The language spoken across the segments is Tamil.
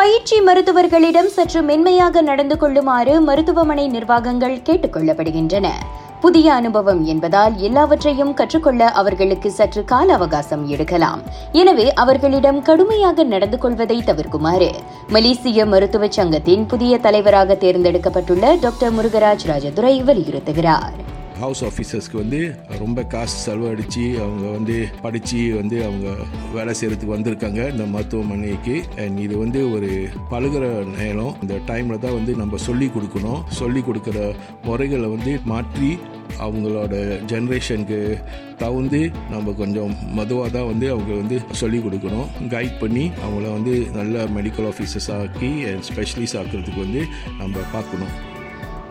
பயிற்சி மருத்துவர்களிடம் சற்று மென்மையாக நடந்து கொள்ளுமாறு மருத்துவமனை நிர்வாகங்கள் கேட்டுக் கொள்ளப்படுகின்றன. புதிய அனுபவம் என்பதால் எல்லாவற்றையும் கற்றுக்கொள்ள அவர்களுக்கு சற்று கால அவகாசம் எடுக்கலாம். எனவே அவர்களிடம் கடுமையாக நடந்து கொள்வதை தவிர்க்குமாறு மலேசிய மருத்துவ சங்கத்தின் புதிய தலைவராக தேர்ந்தெடுக்கப்பட்டுள்ள டாக்டர் முருகராஜ் ராஜதுரை வலியுறுத்துகிறார். ஹவுஸ் ஆஃபீஸர்ஸ்க்கு வந்து ரொம்ப காசு செலவழித்து அவங்க வந்து படித்து வந்து அவங்க வேலை செய்கிறதுக்கு வந்திருக்காங்க இந்த மருத்துவமனைக்கு. அண்ட் இது வந்து ஒரு பழகுற நேரம். இந்த டைமில் தான் வந்து நம்ம சொல்லி கொடுக்கணும். சொல்லி கொடுக்குற முறைகளை வந்து மாற்றி அவங்களோட ஜென்ரேஷனுக்கு தகுந்து நம்ம கொஞ்சம் மதுவாக தான் வந்து அவங்க வந்து சொல்லி கொடுக்கணும். கைட் பண்ணி அவங்கள வந்து நல்ல மெடிக்கல் ஆஃபீஸர்ஸ் ஆக்கி அண்ட் ஸ்பெஷலிஸ்ட் ஆக்கிறதுக்கு வந்து நம்ம பார்க்கணும்.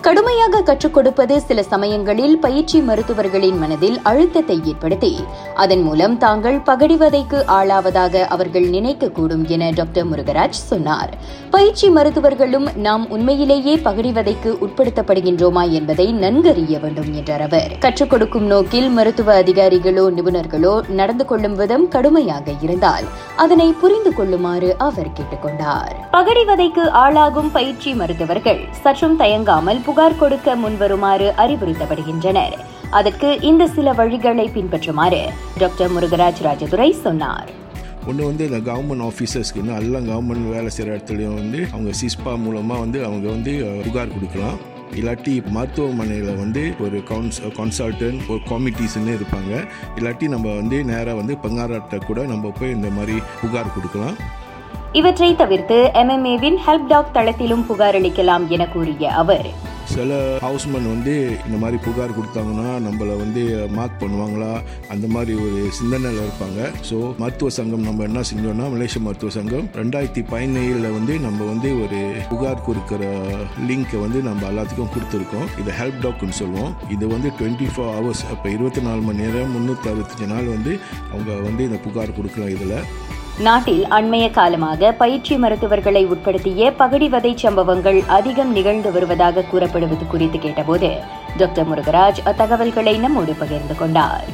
கடுமையாக கற்றுக் கொடுப்பது சில சமயங்களில் பயிற்சி மருத்துவர்களின் மனதில் அழுத்தத்தை ஏற்படுத்தி அதன் மூலம் தாங்கள் பகடிவதைக்கு ஆளாவதாக அவர்கள் நினைக்கக்கூடும் என டாக்டர் முருகராஜ் சொன்னார். பயிற்சி மருத்துவர்களும் நாம் உண்மையிலேயே பகடிவதைக்கு உட்படுத்தப்படுகின்றோமா என்பதை நன்கறிய வேண்டும் என்றார் அவர். கற்றுக் கொடுக்கும் நோக்கில் மருத்துவ அதிகாரிகளோ நிபுணர்களோ நடந்து கொள்ளும் விதம் கடுமையாக இருந்தால் அதனை புரிந்து கொள்ளுமாறு அவர் கேட்டுக்கொண்டார் பகடிவதைக்கு ஆளாகும் பயிற்சி மருத்துவர்கள் சற்றும் தயங்காமல் புகழ் புகார் கொடுக்க முன்வருமாறு அறிவுறுத்தப்படுகின்றனர். அதற்கு இந்த சில வழிகளை பின்பற்றுமாறு டாக்டர் முருகராஜ் ராஜதுரை சொன்னார். ஒன்று வந்து இந்த கவர்மெண்ட் ஆஃபீஸர்ஸ்க்கு வந்து எல்லாம் கவர்மெண்ட் வேலை செய்கிற இடத்துலையும் வந்து அவங்க சிஸ்பா மூலமாக வந்து அவங்க வந்து புகார் கொடுக்கலாம். இல்லாட்டி மருத்துவமனையில் வந்து ஒரு கவுன்ஸ் கன்சல்டன்ட் ஒரு காமிட்டிஸ்ன்னு இருப்பாங்க. இல்லாட்டி நம்ம வந்து நேராக வந்து பங்காராட்ட கூட நம்ம போய் இந்த மாதிரி புகார் கொடுக்கலாம். இவற்றை தவிர்த்து எம்எம்ஏவின் ஹெல்ப் டாக் தளத்திலும் புகார் அளிக்கலாம் என கூறிய அவர் சில ஹவுஸ்மேன் வந்து இந்த மாதிரி புகார் கொடுத்தாங்கன்னா நம்மளை வந்து மார்க் பண்ணுவாங்களா? அந்த மாதிரி ஒரு சிந்தனையில் இருப்பாங்க. ஸோ மருத்துவ சங்கம் நம்ம என்ன செஞ்சோம்னா மலேசிய மருத்துவ சங்கம் ரெண்டாயிரத்தி பதினேழில் வந்து நம்ம வந்து ஒரு புகார் கொடுக்குற லிங்க்கை வந்து நம்ம எல்லாத்துக்கும் கொடுத்துருக்கோம். இது ஹெல்ப் டாக்னு சொல்லுவோம். இது வந்து டுவெண்ட்டி ஃபோர் ஹவர்ஸ் இப்போ இருபத்தி நாலு மணி நேரம் முந்நூற்றி அறுபத்தஞ்சு நாள் வந்து அவங்க வந்து இந்த புகார் கொடுக்கலாம் இதில். நாட்டில் அண்மைய காலமாக பயிற்சி மருத்துவர்களை உட்படுத்திய பகடிவதை சம்பவங்கள் அதிகம் நிகழ்ந்து வருவதாக கூறப்படுவது குறித்து கேட்டபோது டாக்டர் முருகராஜ் அத்தகவல்களை நம்மோடு பகிர்ந்து கொண்டார்.